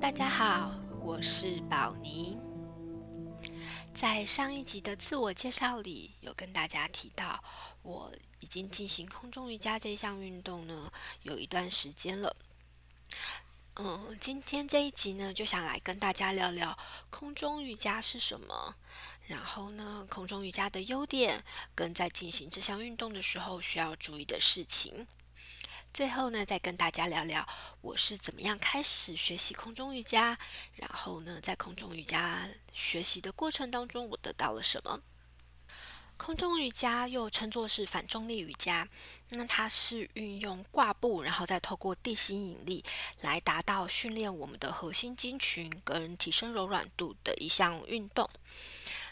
大家好，我是宝妮。在上一集的自我介绍里，有跟大家提到，我已经进行空中瑜伽这项运动呢，有一段时间了。嗯，今天这一集呢，就想来跟大家聊聊空中瑜伽是什么，然后呢，空中瑜伽的优点，跟在进行这项运动的时候需要注意的事情。最后呢，再跟大家聊聊我是怎么样开始学习空中瑜伽，然后呢，在空中瑜伽学习的过程当中，我得到了什么？空中瑜伽又称作是反重力瑜伽，那它是运用挂布，然后再透过地心引力来达到训练我们的核心肌群跟提升柔软度的一项运动。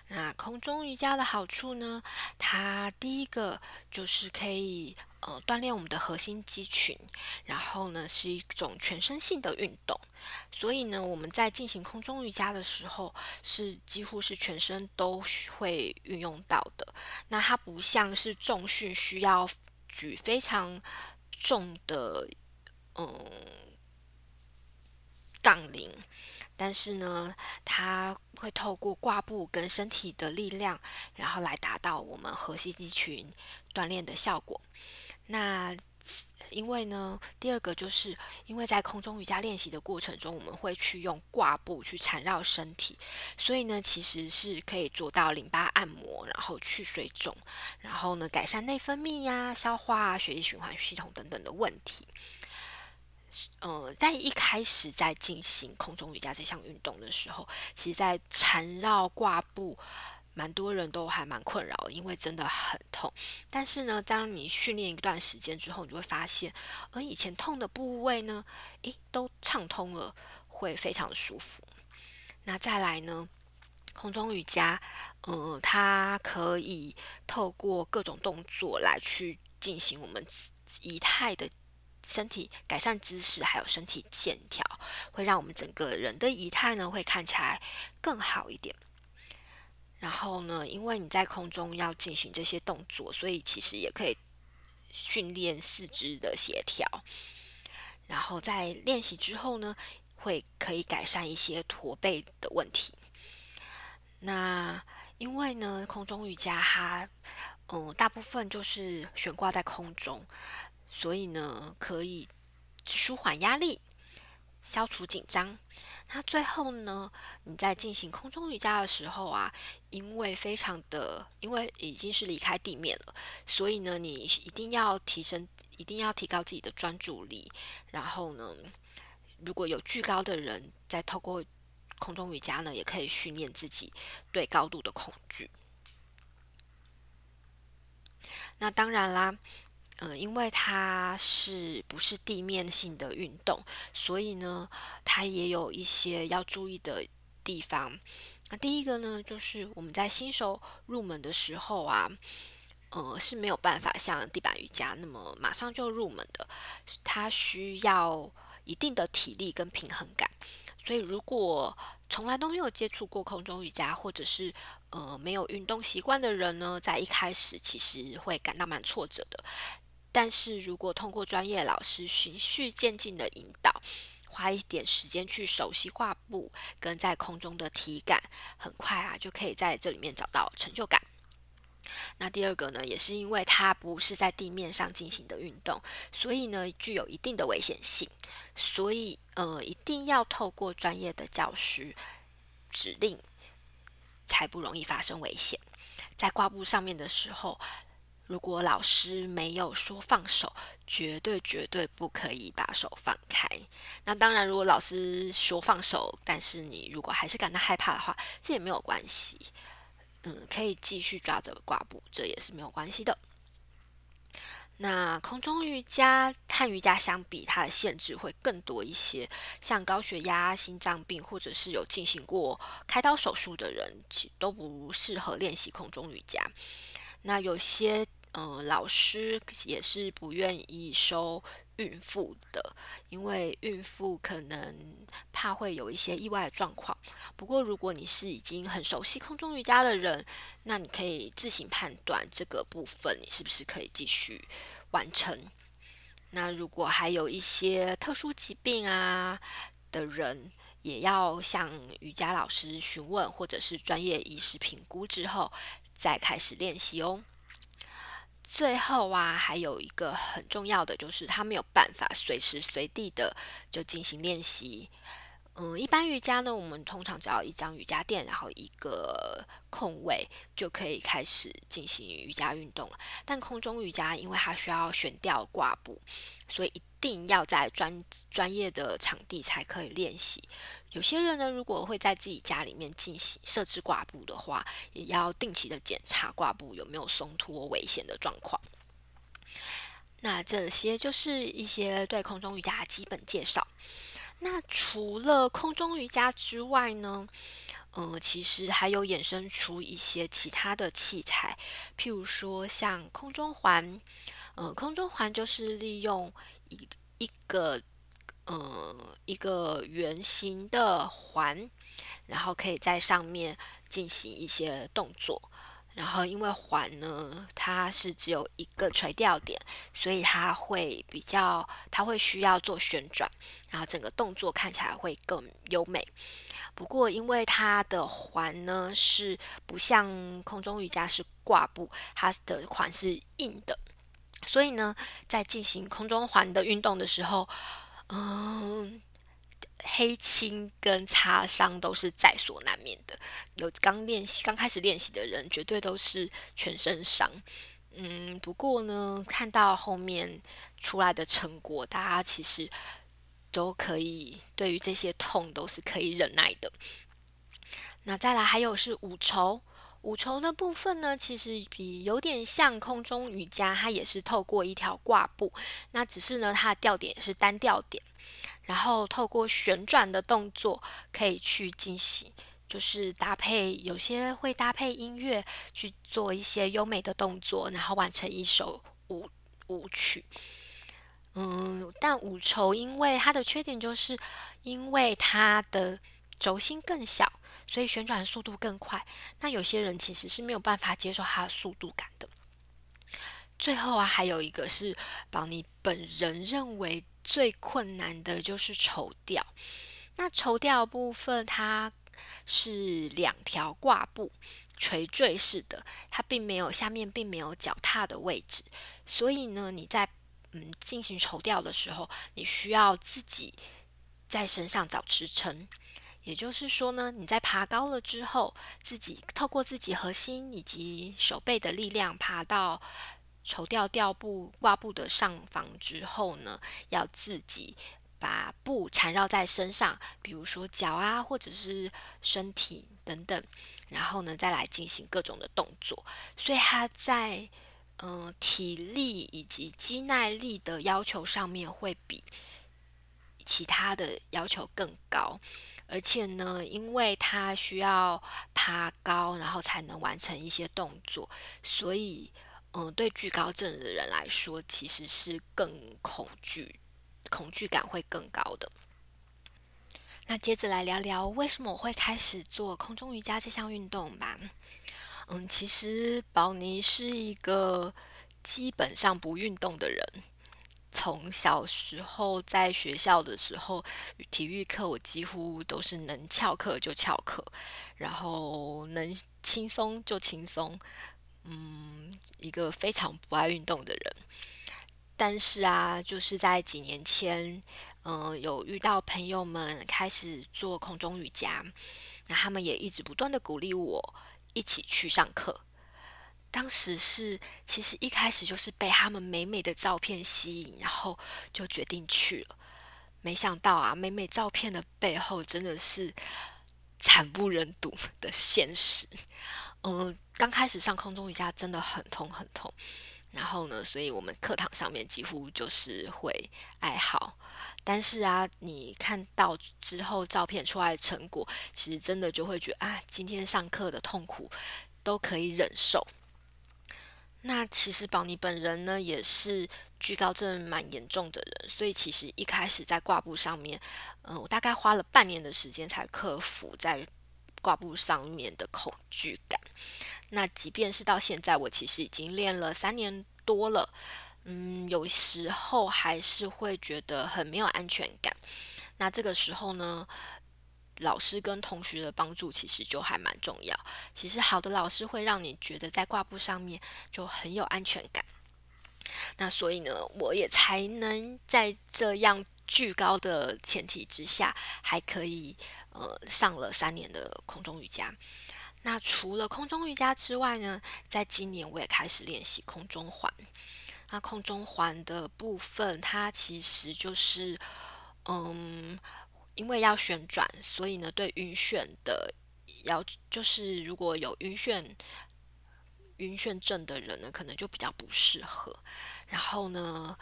那空中瑜伽的好处呢，它第一个就是可以呃锻炼我们的核心肌群，然后呢是一种全身性的运动，所以呢我们在进行空中瑜伽的时候，是几乎是全身都会运用到的。那它不像是重训需要举非常重的嗯杠铃。但是呢，它会透过挂布跟身体的力量，然后来达到我们核心肌群锻炼的效果。那因为呢，第二个就是因为在空中瑜伽练习的过程中，我们会去用挂布去缠绕身体，所以呢，其实是可以做到淋巴按摩，然后去水肿，然后呢，改善内分泌呀、消化、血液循环系统等等的问题。呃，在一开始在进行空中瑜伽这项运动的时候，其实，在缠绕挂布，蛮多人都还蛮困扰，因为真的很痛。但是呢，当你训练一段时间之后，你就会发现，而以前痛的部位呢，诶，都畅通了，会非常舒服。那再来呢，空中瑜伽，嗯、它可以透过各种动作来去进行我们仪态的。身体改善姿势，还有身体线条，会让我们整个人的仪态呢，会看起来更好一点。然后呢，因为你在空中要进行这些动作，所以其实也可以训练四肢的协调。然后在练习之后呢，会可以改善一些驼背的问题。那因为呢，空中瑜伽它，嗯，大部分就是悬挂在空中。所以呢，可以舒缓压力，消除紧张。那最后呢，你在进行空中瑜伽的时候啊，因为非常的，因为已经是离开地面了，所以呢，你一定要提升，一定要提高自己的专注力。然后呢，如果有惧高的人，在透过空中瑜伽呢，也可以训练自己对高度的恐惧。那当然啦。嗯、因为它是不是地面性的运动，所以呢，它也有一些要注意的地方。那第一个呢，就是我们在新手入门的时候啊，呃，是没有办法像地板瑜伽那么马上就入门的，它需要一定的体力跟平衡感。所以，如果从来都没有接触过空中瑜伽，或者是呃没有运动习惯的人呢，在一开始其实会感到蛮挫折的。但是如果通过专业老师循序渐进的引导，花一点时间去熟悉挂布跟在空中的体感，很快啊就可以在这里面找到成就感。那第二个呢，也是因为它不是在地面上进行的运动，所以呢具有一定的危险性，所以呃一定要透过专业的教师指令，才不容易发生危险。在挂布上面的时候。如果老师没有说放手，绝对绝对不可以把手放开。那当然，如果老师说放手，但是你如果还是感到害怕的话，这也没有关系。嗯，可以继续抓着挂布，这也是没有关系的。那空中瑜伽和瑜伽相比，它的限制会更多一些。像高血压、心脏病，或者是有进行过开刀手术的人，其都不适合练习空中瑜伽。那有些。嗯，老师也是不愿意收孕妇的，因为孕妇可能怕会有一些意外的状况。不过，如果你是已经很熟悉空中瑜伽的人，那你可以自行判断这个部分你是不是可以继续完成。那如果还有一些特殊疾病啊，的人，也要向瑜伽老师询问，或者是专业医师评估之后，再开始练习哦。最后啊，还有一个很重要的，就是他没有办法随时随地的就进行练习。嗯，一般瑜伽呢，我们通常只要一张瑜伽垫，然后一个空位，就可以开始进行瑜伽运动了。但空中瑜伽，因为它需要悬吊挂布，所以定要在专专业的场地才可以练习。有些人呢，如果会在自己家里面进行设置挂布的话，也要定期的检查挂布有没有松脱危险的状况。那这些就是一些对空中瑜伽的基本介绍。那除了空中瑜伽之外呢，呃，其实还有衍生出一些其他的器材，譬如说像空中环，呃，空中环就是利用一一个。呃，一个圆形的环，然后可以在上面进行一些动作。然后因为环呢，它是只有一个垂吊点，所以它会比较，它会需要做旋转，然后整个动作看起来会更优美。不过因为它的环呢是不像空中瑜伽是挂布，它的环是硬的，所以呢，在进行空中环的运动的时候，嗯，黑青跟擦伤都是在所难免的。有刚练习、刚开始练习的人，绝对都是全身伤。嗯，不过呢，看到后面出来的成果，大家其实都可以，对于这些痛都是可以忍耐的。那再来还有是五筹。五筹的部分呢，其实比有点像空中瑜伽，它也是透过一条挂布，那只是呢，它的吊点是单吊点，然后透过旋转的动作可以去进行，就是搭配有些会搭配音乐去做一些优美的动作，然后完成一首舞舞曲。嗯，但五筹因为它的缺点就是因为它的轴心更小。所以旋转速度更快，那有些人其实是没有办法接受它的速度感的。最后啊，还有一个是宝妮本人认为最困难的就是绸吊。那绸吊部分它是两条挂布垂坠式的，它并没有下面并没有脚踏的位置，所以呢，你在嗯进行绸吊的时候，你需要自己在身上找支撑。也就是说呢，你在爬高了之后，自己透过自己核心以及手背的力量爬到绸吊吊布挂布的上方之后呢，要自己把布缠绕在身上，比如说脚啊，或者是身体等等，然后呢再来进行各种的动作。所以它在嗯、体力以及肌耐力的要求上面会比其他的要求更高。而且呢，因为他需要爬高，然后才能完成一些动作，所以，嗯，对惧高症的人来说，其实是更恐惧，恐惧感会更高的。那接着来聊聊为什么我会开始做空中瑜伽这项运动吧。嗯，其实宝妮是一个基本上不运动的人。从小时候在学校的时候，体育课我几乎都是能翘课就翘课，然后能轻松就轻松，嗯，一个非常不爱运动的人。但是啊，就是在几年前，嗯、有遇到朋友们开始做空中瑜伽，那他们也一直不断的鼓励我一起去上课。当时是，其实一开始就是被他们美美的照片吸引，然后就决定去了。没想到啊，美美照片的背后真的是惨不忍睹的现实。嗯，刚开始上空中瑜伽真的很痛很痛，然后呢，所以我们课堂上面几乎就是会哀嚎。但是啊，你看到之后照片出来的成果，其实真的就会觉得啊，今天上课的痛苦都可以忍受。那其实宝妮本人呢，也是惧高症蛮严重的人，所以其实一开始在挂布上面，嗯、我大概花了半年的时间才克服在挂布上面的恐惧感。那即便是到现在，我其实已经练了三年多了，嗯，有时候还是会觉得很没有安全感。那这个时候呢，老师跟同学的帮助其实就还蛮重要。其实好的老师会让你觉得在挂布上面就很有安全感。那所以呢，我也才能在这样巨高的前提之下，还可以呃上了三年的空中瑜伽。那除了空中瑜伽之外呢，在今年我也开始练习空中环。那空中环的部分，它其实就是嗯，因为要旋转，所以呢，对晕眩的要就是如果有晕眩晕眩症的人呢，可能就比较不适合。然后呢，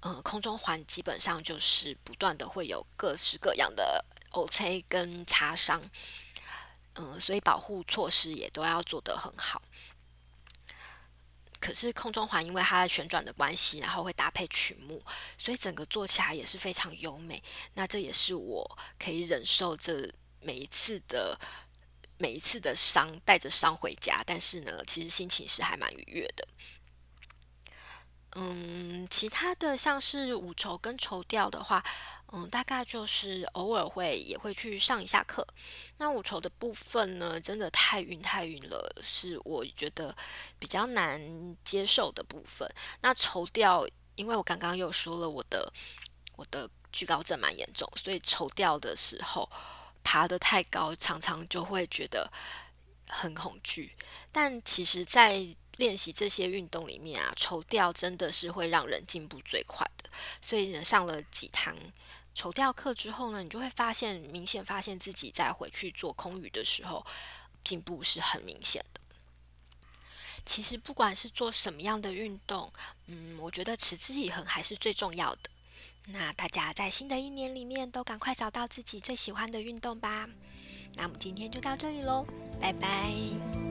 嗯，空中环基本上就是不断的会有各式各样的 O C 跟擦伤。嗯，所以保护措施也都要做得很好。可是空中环因为它的旋转的关系，然后会搭配曲目，所以整个做起来也是非常优美。那这也是我可以忍受这每一次的每一次的伤，带着伤回家，但是呢，其实心情是还蛮愉悦的。嗯，其他的像是五筹跟绸吊的话，嗯，大概就是偶尔会也会去上一下课。那五筹的部分呢，真的太晕太晕了，是我觉得比较难接受的部分。那绸吊，因为我刚刚又说了我的我的惧高症蛮严重，所以绸吊的时候爬得太高，常常就会觉得很恐惧。但其实，在练习这些运动里面啊，绸吊真的是会让人进步最快的。所以呢，上了几堂绸吊课之后呢，你就会发现，明显发现自己在回去做空余的时候，进步是很明显的。其实不管是做什么样的运动，嗯，我觉得持之以恒还是最重要的。那大家在新的一年里面都赶快找到自己最喜欢的运动吧。那我们今天就到这里喽，拜拜。